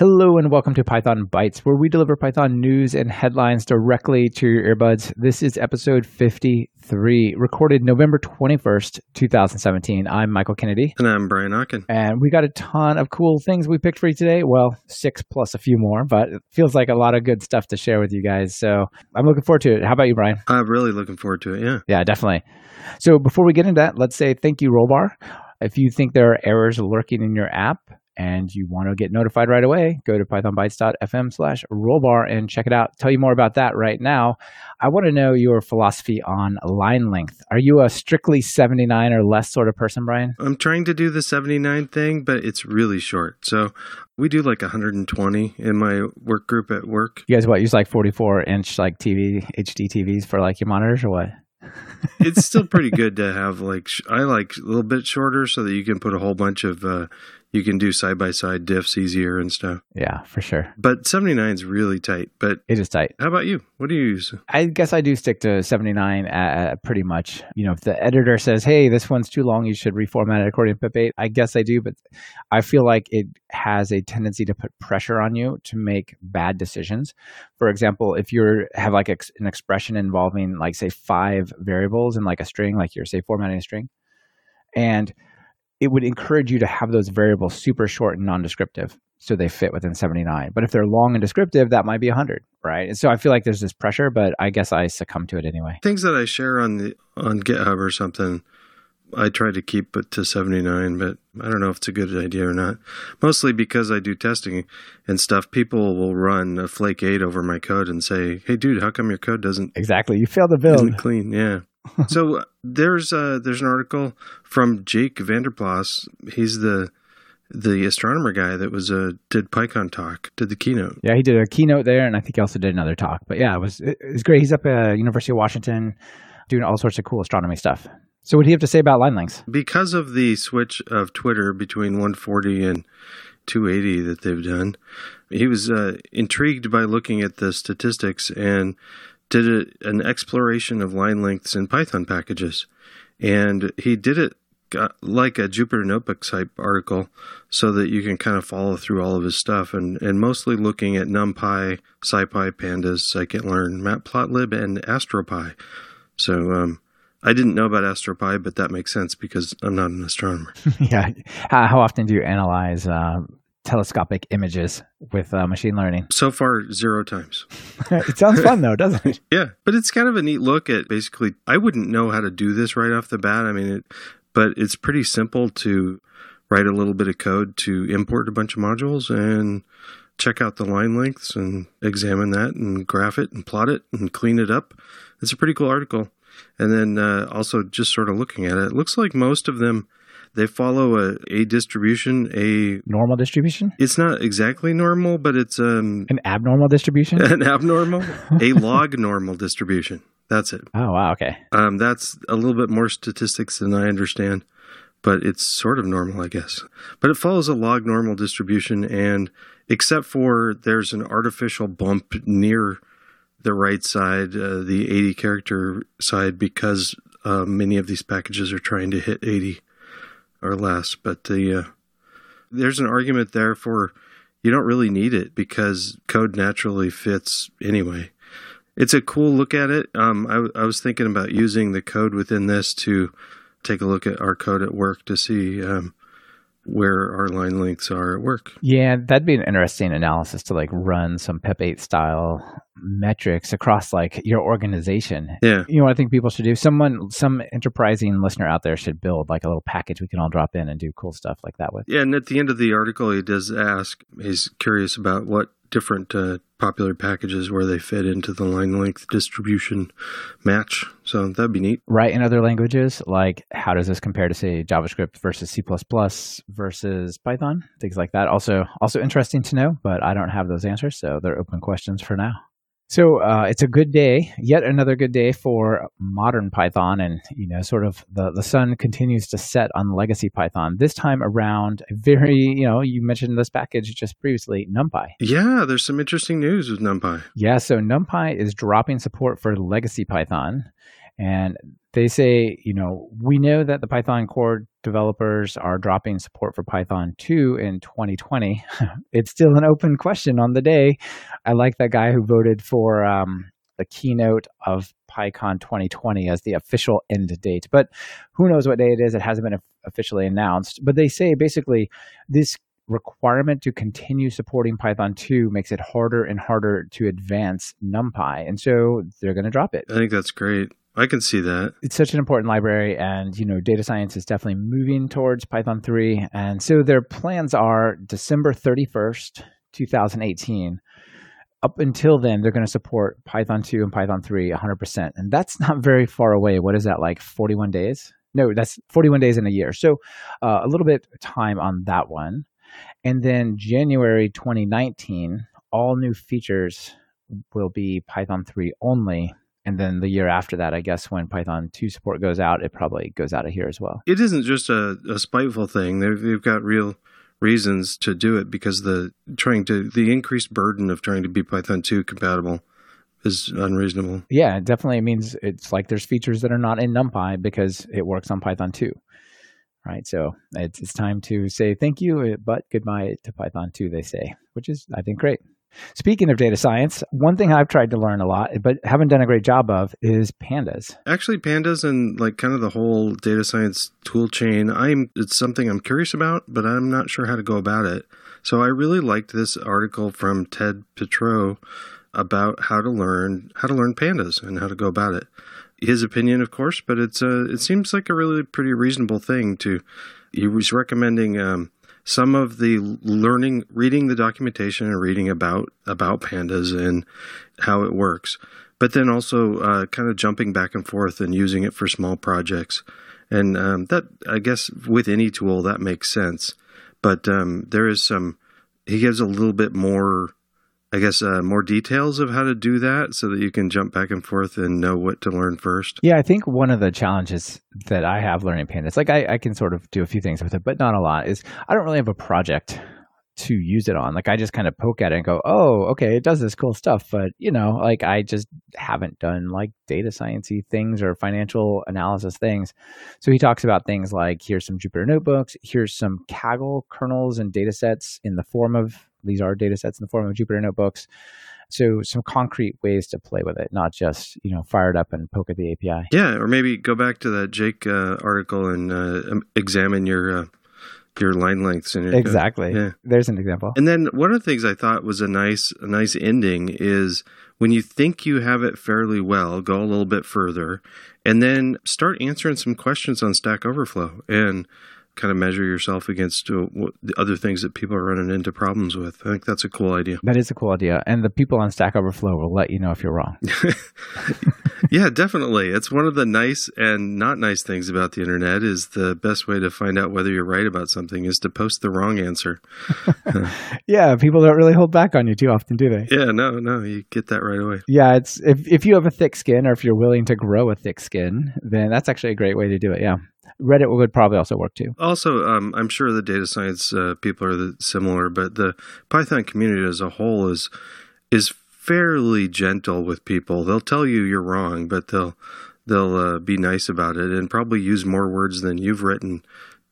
Hello and welcome to Python Bytes, where we deliver Python news and headlines directly to your earbuds. This is episode 53, recorded November 21st, 2017. I'm Michael Kennedy. And I'm Brian Okken. And we got a ton of cool things we picked for you today. Well, six plus a few more, but it feels like a lot of good stuff to share with you guys. So I'm looking forward to it. How about you, Brian? I'm really looking forward to it. Yeah. Yeah, definitely. So before we get into that, let's say thank you, Rollbar. If you think there are errors lurking in your app, and you want to get notified right away, go to pythonbytes.fm slash rollbar and check it out. Tell you more about that right now. I want to know your philosophy on line length. Are you a strictly 79 or less sort of person, Brian? I'm trying to do the 79 thing, but it's really short. So we do like 120 in my work group at work. You guys what, use like 44 inch like TV, HD TVs for like your monitors or what? it's still pretty good to have like I like a little bit shorter so that you can put a whole bunch of uh, you can do side by side diffs easier and stuff. Yeah, for sure. But 79 is really tight. But it is tight. How about you? What do you use? I guess I do stick to 79 uh, pretty much. You know, if the editor says, hey, this one's too long, you should reformat it according to PEP 8, I guess I do. But I feel like it has a tendency to put pressure on you to make bad decisions. For example, if you have like ex- an expression involving, like, say, five variables in like a string, like you're, say, formatting a string, and it would encourage you to have those variables super short and non-descriptive so they fit within 79 but if they're long and descriptive that might be 100 right? And so i feel like there's this pressure but i guess i succumb to it anyway. Things that i share on the on github or something i try to keep it to 79 but i don't know if it's a good idea or not. Mostly because i do testing and stuff people will run a flake 8 over my code and say hey dude how come your code doesn't exactly. You failed the build. isn't clean? Yeah so uh, there's uh, there's an article from Jake Vanderplas. He's the the astronomer guy that was uh, did PyCon talk, did the keynote. Yeah, he did a keynote there, and I think he also did another talk. But yeah, it was it was great. He's up at University of Washington doing all sorts of cool astronomy stuff. So what do you have to say about line lengths? Because of the switch of Twitter between 140 and 280 that they've done, he was uh, intrigued by looking at the statistics and did a, an exploration of line lengths in Python packages. And he did it like a Jupyter Notebook type article so that you can kind of follow through all of his stuff and, and mostly looking at NumPy, SciPy, Pandas, Scikit-learn, Matplotlib, and AstroPy. So um, I didn't know about AstroPy, but that makes sense because I'm not an astronomer. yeah. How, how, often do you analyze uh, telescopic images with uh, machine learning? So far, zero times. it sounds fun though, doesn't it? yeah, but it's kind of a neat look at basically. I wouldn't know how to do this right off the bat. I mean, it, but it's pretty simple to write a little bit of code to import a bunch of modules and check out the line lengths and examine that and graph it and plot it and clean it up. It's a pretty cool article. And then uh, also just sort of looking at it, it looks like most of them they follow a, a distribution, a normal distribution. It's not exactly normal, but it's um an abnormal distribution. An abnormal, a log normal distribution. That's it. Oh wow, okay. Um, that's a little bit more statistics than I understand, but it's sort of normal, I guess. But it follows a log normal distribution, and except for there's an artificial bump near the right side, uh, the 80 character side, because uh, many of these packages are trying to hit 80 or less. But the uh, there's an argument there for you don't really need it because code naturally fits anyway. It's a cool look at it. Um, I, I was thinking about using the code within this to take a look at our code at work to see um, where our line lengths are at work. Yeah, that'd be an interesting analysis to like run some PEP 8 style metrics across like your organization. Yeah. You know what I think people should do? Someone some enterprising listener out there should build like a little package we can all drop in and do cool stuff like that with. Yeah, and at the end of the article he does ask he's curious about what different uh, popular packages where they fit into the line length distribution match. So that'd be neat. Right. In other languages, like how does this compare to say JavaScript versus C versus Python? Things like that. Also, also interesting to know, but I don't have those answers, so they're open questions for now. So uh, it's a good day, yet another good day for modern Python, and you know, sort of the the sun continues to set on legacy Python. This time around, very you know, you mentioned this package just previously, NumPy. Yeah, there's some interesting news with NumPy. Yeah, so NumPy is dropping support for legacy Python, and They say, you know, we know that the Python core developers are dropping support for Python 2 in 2020. it's still an open question on the day. I like that guy who voted for um, the keynote of PyCon 2020 as the official end date. But who knows what day it is? It hasn't been officially announced. But they say basically this requirement to continue supporting Python 2 makes it harder and harder to advance NumPy. And so they're going to drop it. I think that's great. I can see that. It's such an important library and you know data science is definitely moving towards Python 3 and so their plans are December 31st, 2018 up until then, they're going to support Python 2 and Python 3 100%. And that's not very far away. What is that, like 41 days? No, that's 41 days in a year. So uh, a little bit time on that one. And then January 2019, all new features will be Python 3 only. And then the year after that, I guess when Python 2 support goes out, it probably goes out of here as well. It isn't just a, a spiteful thing. They've, they've got real reasons to do it because the trying to the increased burden of trying to be Python 2 compatible is unreasonable. Yeah, it definitely means it's like there's features that are not in NumPy because it works on Python 2. Right. So it's, it's time to say thank you, but goodbye to Python 2, they say, which is, I think, great. Speaking of data science, one thing I've tried to learn a lot, but haven't done a great job of, is pandas. Actually, pandas and like kind of the whole data science tool chain, I'm it's something I'm curious about, but I'm not sure how to go about it. So I really liked this article from Ted Petrou about how to learn how to learn pandas and how to go about it. His opinion, of course, but it's a it seems like a really pretty reasonable thing to. He was recommending. Um, some of the learning, reading the documentation and reading about about pandas and how it works, but then also uh, kind of jumping back and forth and using it for small projects. And um, that, I guess, with any tool that makes sense. But um, there is some. He gives a little bit more I guess, uh, more details of how to do that so that you can jump back and forth and know what to learn first? Yeah, I think one of the challenges that I have learning pandas, like I, I can sort of do a few things with it, but not a lot, is I don't really have a project to use it on. Like I just kind of poke at it and go, oh, okay, it does this cool stuff. But you know, like I just haven't done like data sciencey things or financial analysis things. So he talks about things like here's some Jupyter notebooks, here's some Kaggle kernels and data sets in the form of these are data sets in the form of Jupyter notebooks. So some concrete ways to play with it, not just you know fire it up and poke at the API. Yeah, or maybe go back to that Jake uh, article and uh, examine your uh, your line lengths and exactly. Yeah. There's an example. And then one of the things I thought was a nice a nice ending is when you think you have it fairly well, go a little bit further, and then start answering some questions on Stack Overflow and kind of measure yourself against uh, the other things that people are running into problems with. I think that's a cool idea. That is a cool idea. And the people on Stack Overflow will let you know if you're wrong. yeah, definitely. It's one of the nice and not nice things about the internet is the best way to find out whether you're right about something is to post the wrong answer. yeah, people don't really hold back on you too often, do they? Yeah, no, no, you get that right away. Yeah, it's if if you have a thick skin or if you're willing to grow a thick skin, then that's actually a great way to do it. Yeah. Reddit would probably also work too. Also, um, I'm sure the data science uh, people are the, similar, but the Python community as a whole is is fairly gentle with people. They'll tell you you're wrong, but they'll they'll uh, be nice about it and probably use more words than you've written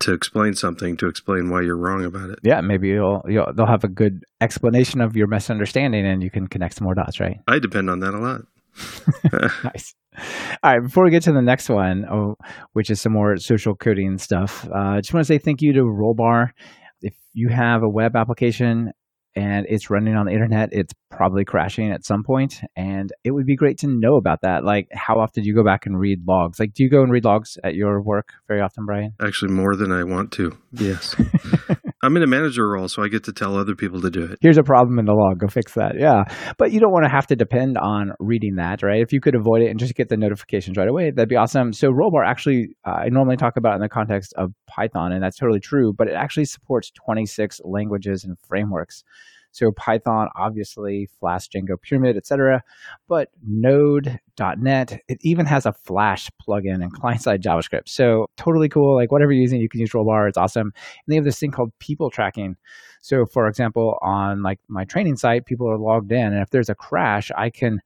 to explain something to explain why you're wrong about it. Yeah, maybe you'll, you'll they'll have a good explanation of your misunderstanding, and you can connect some more dots, right? I depend on that a lot. nice. All right, before we get to the next one, oh, which is some more social coding stuff, uh, I just want to say thank you to Rollbar. If you have a web application and it's running on the internet, it's probably crashing at some point, and it would be great to know about that. Like, how often do you go back and read logs? Like, do you go and read logs at your work very often, Brian? Actually, more than I want to. Yes. I'm in a manager role, so I get to tell other people to do it. Here's a problem in the log. Go fix that. Yeah. But you don't want to have to depend on reading that, right? If you could avoid it and just get the notifications right away, that'd be awesome. So Rollbar actually, uh, I normally talk about in the context of Python, and that's totally true, but it actually supports 26 languages and frameworks. So Python, obviously, Flask, Django, Pyramid, etc. But Node.NET, it even has a Flash plugin and client-side JavaScript. So totally cool. Like whatever you're using, you can use Rollbar. It's awesome. And they have this thing called people tracking. So for example, on like my training site, people are logged in, and if there's a crash, I can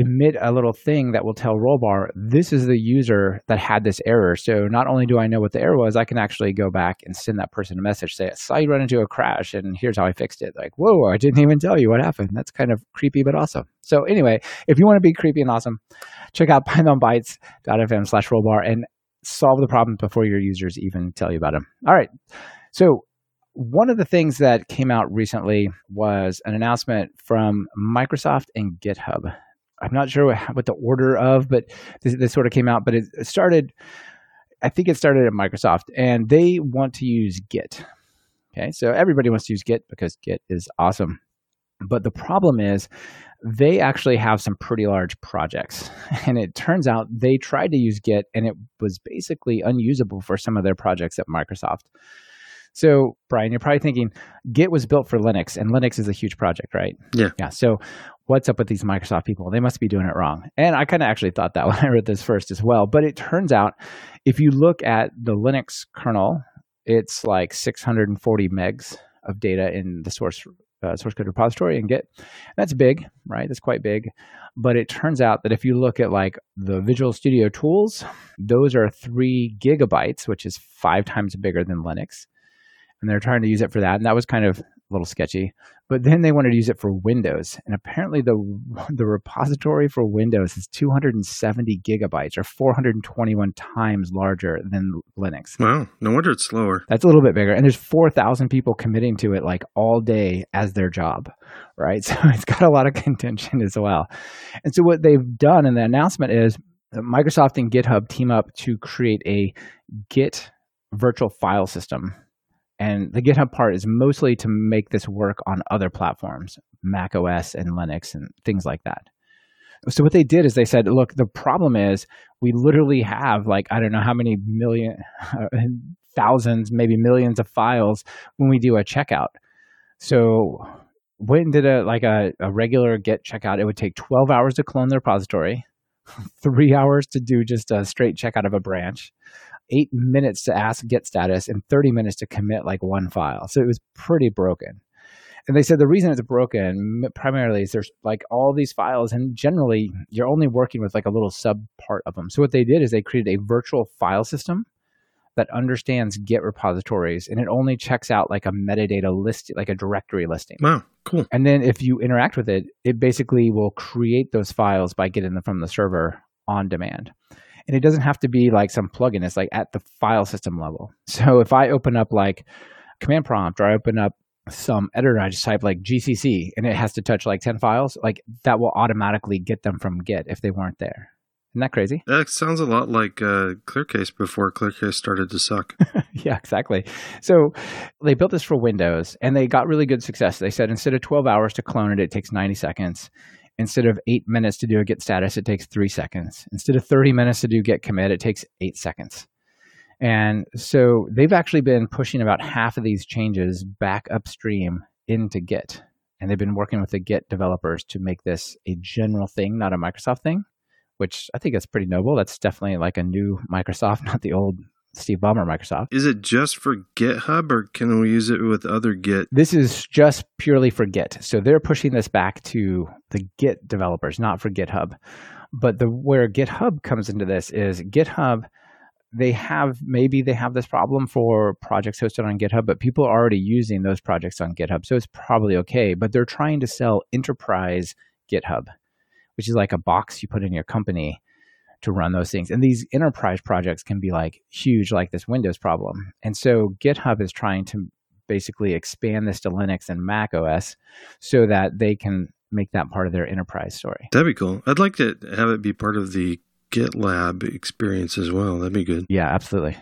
emit a little thing that will tell Rollbar this is the user that had this error. So not only do I know what the error was, I can actually go back and send that person a message, say, I saw you run into a crash and here's how I fixed it. Like, whoa, I didn't even tell you what happened. That's kind of creepy, but awesome. So anyway, if you want to be creepy and awesome, check out pythonbytes.fm slash rollbar and solve the problems before your users even tell you about them. All right. So one of the things that came out recently was an announcement from Microsoft and GitHub. I'm not sure what the order of, but this, this sort of came out. But it started, I think it started at Microsoft, and they want to use Git. Okay, so everybody wants to use Git because Git is awesome. But the problem is, they actually have some pretty large projects. And it turns out they tried to use Git and it was basically unusable for some of their projects at Microsoft. So, Brian, you're probably thinking Git was built for Linux, and Linux is a huge project, right? Yeah. Yeah. So, what's up with these Microsoft people? They must be doing it wrong. And I kind of actually thought that when I read this first as well. But it turns out if you look at the Linux kernel, it's like 640 megs of data in the source uh, source code repository and Git. That's big, right? That's quite big. But it turns out that if you look at like the Visual Studio tools, those are three gigabytes, which is five times bigger than Linux and they're trying to use it for that. And that was kind of a little sketchy. But then they wanted to use it for Windows, and apparently the the repository for Windows is 270 gigabytes, or 421 times larger than Linux. Wow, no wonder it's slower. That's a little bit bigger, and there's 4,000 people committing to it like all day as their job, right? So it's got a lot of contention as well. And so what they've done in the announcement is uh, Microsoft and GitHub team up to create a Git virtual file system and the GitHub part is mostly to make this work on other platforms, Mac OS and Linux and things like that. So what they did is they said, look, the problem is we literally have like I don't know how many million, thousands, maybe millions of files when we do a checkout. So when did a like a, a regular Git checkout, it would take 12 hours to clone the repository, three hours to do just a straight checkout of a branch, eight minutes to ask Git status and 30 minutes to commit like one file. So it was pretty broken. And they said the reason it's broken primarily is there's like all these files, and generally you're only working with like a little sub part of them. So what they did is they created a virtual file system that understands Git repositories, and it only checks out like a metadata list, like a directory listing. Wow, cool. And then if you interact with it, it basically will create those files by getting them from the server on demand and it doesn't have to be like some plugin. It's like at the file system level. So if I open up like command prompt or I open up some editor, I just type like GCC and it has to touch like 10 files, like that will automatically get them from Git if they weren't there. Isn't that crazy? That sounds a lot like uh, ClearCase before ClearCase started to suck. yeah, exactly. So they built this for Windows and they got really good success. They said instead of 12 hours to clone it, it takes 90 seconds. Instead of eight minutes to do a git status, it takes three seconds. Instead of 30 minutes to do git commit, it takes eight seconds. And so they've actually been pushing about half of these changes back upstream into Git. And they've been working with the Git developers to make this a general thing, not a Microsoft thing, which I think is pretty noble. That's definitely like a new Microsoft, not the old Steve Ballmer Microsoft. Is it just for GitHub or can we use it with other Git? This is just purely for Git. So they're pushing this back to the Git developers, not for GitHub. But the where GitHub comes into this is GitHub they have maybe they have this problem for projects hosted on GitHub, but people are already using those projects on GitHub. So it's probably okay. But they're trying to sell enterprise GitHub, which is like a box you put in your company to run those things. And these enterprise projects can be like huge, like this Windows problem. And so GitHub is trying to basically expand this to Linux and Mac OS so that they can make that part of their enterprise story. That'd be cool. I'd like to have it be part of the GitLab experience as well. That'd be good. Yeah, absolutely.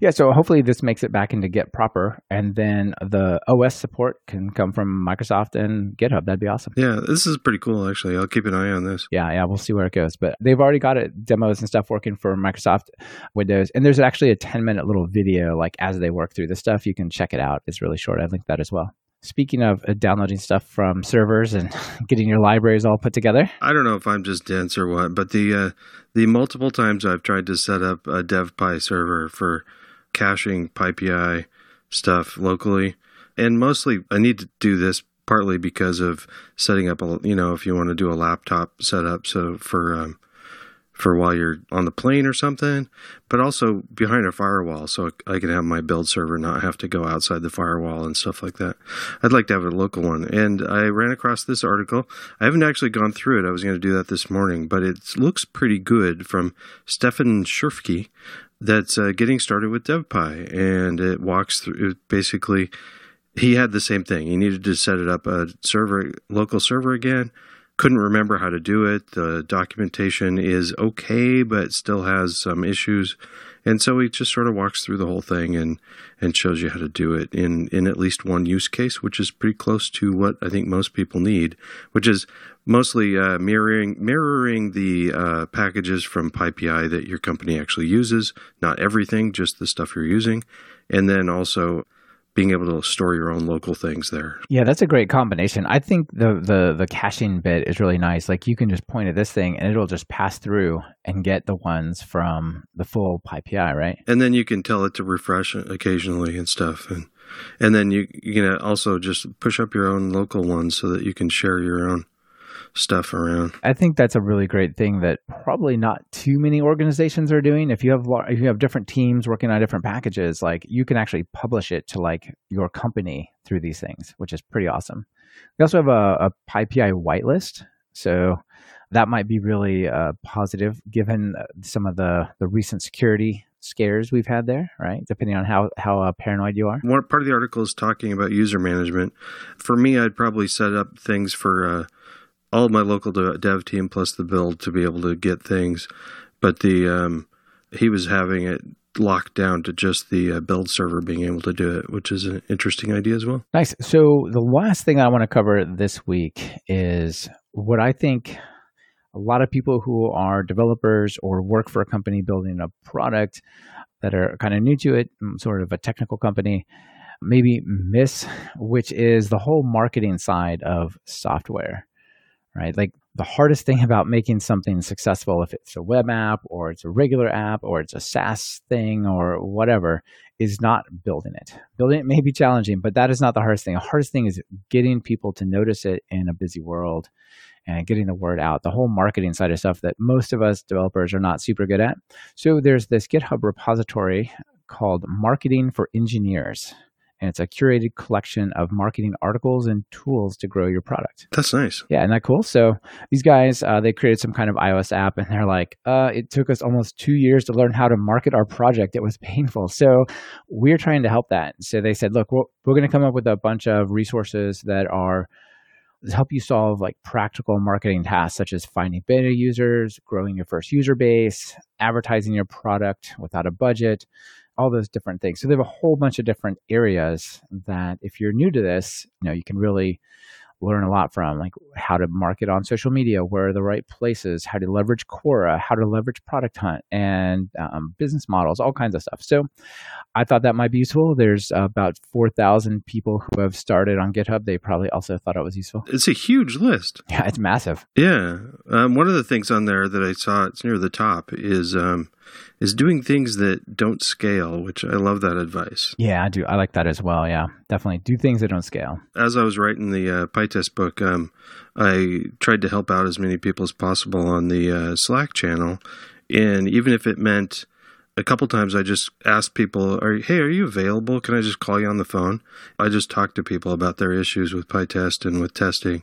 Yeah, so hopefully this makes it back into Git proper, and then the OS support can come from Microsoft and GitHub. That'd be awesome. Yeah, this is pretty cool. Actually, I'll keep an eye on this. Yeah, yeah, we'll see where it goes. But they've already got it demos and stuff working for Microsoft Windows, and there's actually a 10 minute little video like as they work through the stuff. You can check it out. It's really short. I linked that as well. Speaking of uh, downloading stuff from servers and getting your libraries all put together, I don't know if I'm just dense or what, but the uh, the multiple times I've tried to set up a devpi server for caching PyPI stuff locally, and mostly I need to do this partly because of setting up a you know if you want to do a laptop setup so for um, for while you're on the plane or something, but also behind a firewall so I can have my build server not have to go outside the firewall and stuff like that. I'd like to have a local one. And I ran across this article. I haven't actually gone through it. I was going to do that this morning, but it looks pretty good from Stefan Scherfke that's uh, getting started with DevPi. And it walks through basically, he had the same thing. He needed to set it up a server, local server again couldn't remember how to do it. The documentation is okay, but still has some issues. And so he just sort of walks through the whole thing and, and shows you how to do it in, in at least one use case, which is pretty close to what I think most people need, which is mostly uh, mirroring mirroring the uh, packages from PyPI that your company actually uses. Not everything, just the stuff you're using, and then also being able to store your own local things there. Yeah, that's a great combination. I think the the the caching bit is really nice. Like you can just point at this thing and it'll just pass through and get the ones from the full PyPI, right? And then you can tell it to refresh occasionally and stuff and and then you you can also just push up your own local ones so that you can share your own stuff around. I think that's a really great thing that probably not too many organizations are doing. If you have if you have different teams working on different packages, like you can actually publish it to like your company through these things, which is pretty awesome. We also have a, a PyPI whitelist, so that might be really uh, positive given uh, some of the the recent security scares we've had there, right? Depending on how how uh, paranoid you are. One part of the article is talking about user management. For me, I'd probably set up things for uh, all my local dev team plus the build to be able to get things, but the um, he was having it locked down to just the uh, build server being able to do it, which is an interesting idea as well. Nice. So the last thing I want to cover this week is what I think a lot of people who are developers or work for a company building a product that are kind of new to it, mm, sort of a technical company, maybe miss, which is the whole marketing side of software right? Like the hardest thing about making something successful, if it's a web app or it's a regular app or it's a SaaS thing or whatever, is not building it. Building it may be challenging, but that is not the hardest thing. The hardest thing is getting people to notice it in a busy world and getting the word out. The whole marketing side of stuff that most of us developers are not super good at. So there's this GitHub repository called Marketing for Engineers and it's a curated collection of marketing articles and tools to grow your product. That's nice. Yeah, isn't that cool? So these guys, uh, they created some kind of iOS app, and they're like, uh, it took us almost two years to learn how to market our project. It was painful. So we're trying to help that. So they said, look, we're, we're going to come up with a bunch of resources that are help you solve like practical marketing tasks such as finding beta users, growing your first user base, advertising your product without a budget, all those different things. So they have a whole bunch of different areas that if you're new to this, you know, you can really learn a lot from like how to market on social media where are the right places how to leverage quora how to leverage product hunt and um, business models all kinds of stuff. So i thought that might be useful. There's about 4000 people who have started on github. They probably also thought it was useful. It's a huge list. Yeah it's massive. Yeah. Um, one of the things on there that i saw it's near the top is um, is doing things that don't scale, which I love that advice. Yeah, I do. I like that as well. Yeah, definitely do things that don't scale. As I was writing the uh, PyTest book, um, I tried to help out as many people as possible on the uh, Slack channel, and even if it meant a couple times I just asked people, are, "Hey, are you available? Can I just call you on the phone?" I just talked to people about their issues with PyTest and with testing.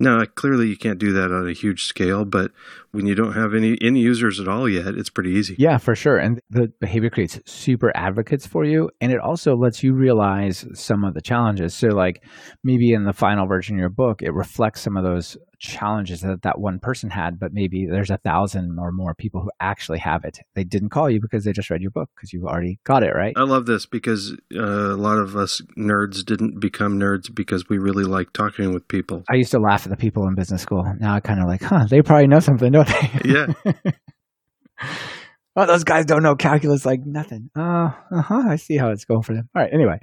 Now, clearly, you can't do that on a huge scale, but when you don't have any any users at all yet, it's pretty easy. Yeah, for sure. And the behavior creates super advocates for you, and it also lets you realize some of the challenges. So, like maybe in the final version of your book, it reflects some of those challenges that that one person had, but maybe there's a thousand or more people who actually have it. They didn't call you because they just read your book because you already got it, right? I love this because uh, a lot of us nerds didn't become nerds because we really like talking with people. I used to laugh at the people in business school. Now I kind of like, huh, they probably know something, don't they? Yeah. oh, those guys don't know calculus like nothing. Uh, uh-huh, I see how it's going for them. All right. Anyway,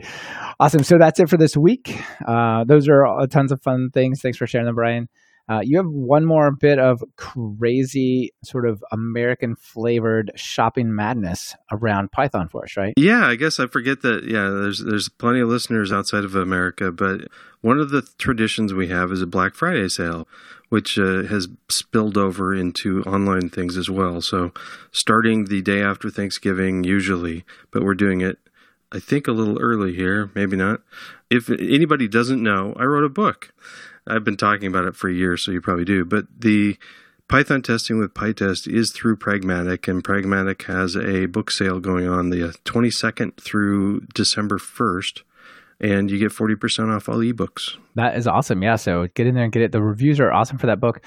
awesome. So that's it for this week. Uh, those are tons of fun things. Thanks for sharing them, Brian. Uh, you have one more bit of crazy, sort of American flavored shopping madness around Python for us, right? Yeah, I guess I forget that. Yeah, there's there's plenty of listeners outside of America, but one of the traditions we have is a Black Friday sale, which uh, has spilled over into online things as well. So, starting the day after Thanksgiving, usually, but we're doing it I think a little early here, maybe not. If anybody doesn't know, I wrote a book. I've been talking about it for years, so you probably do. But the Python testing with PyTest is through Pragmatic, and Pragmatic has a book sale going on the uh, 22nd through December 1st, and you get 40% off all ebooks. That is awesome. Yeah, so get in there and get it. The reviews are awesome for that book.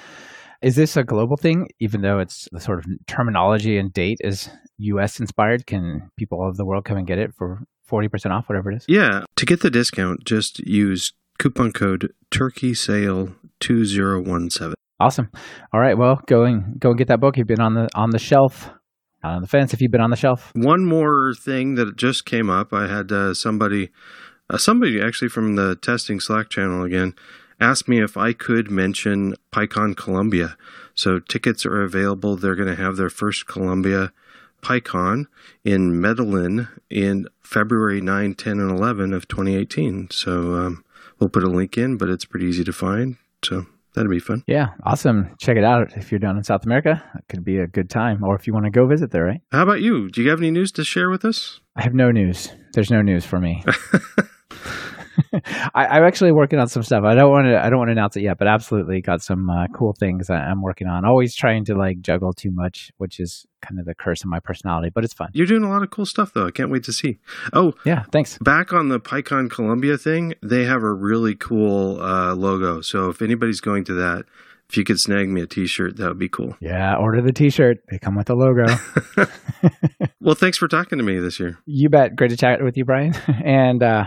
Is this a global thing, even though it's the sort of terminology and date is US inspired? Can people all over the world come and get it for 40% off, whatever it is? Yeah. To get the discount, just use coupon code turkey sale 2017. Awesome. All right. Well, go and go and get that book. You've been on the on the shelf, on the fence. If you've been on the shelf. One more thing that just came up. I had uh, somebody, uh, somebody actually from the testing Slack channel again, asked me if I could mention PyCon Colombia. So tickets are available. They're going to have their first Colombia PyCon in Medellin in February 9, 10, and 11 of 2018. So um, we'll put a link in, but it's pretty easy to find. So that'd be fun. Yeah, awesome. Check it out if you're down in South America. It could be a good time, or if you want to go visit there, right? How about you? Do you have any news to share with us? I have no news. There's no news for me. I, am actually working on some stuff. I don't want to. I don't want to announce it yet, but absolutely got some uh, cool things I'm working on. Always trying to like juggle too much, which is kind of the curse of my personality, but it's fun. You're doing a lot of cool stuff, though. I can't wait to see. Oh, yeah, thanks. Back on the PyCon Colombia thing, they have a really cool uh, logo. So if anybody's going to that, if you could snag me a T-shirt, that would be cool. Yeah, order the T-shirt. They come with the logo. well, thanks for talking to me this year. You bet. Great to chat with you, Brian. And uh,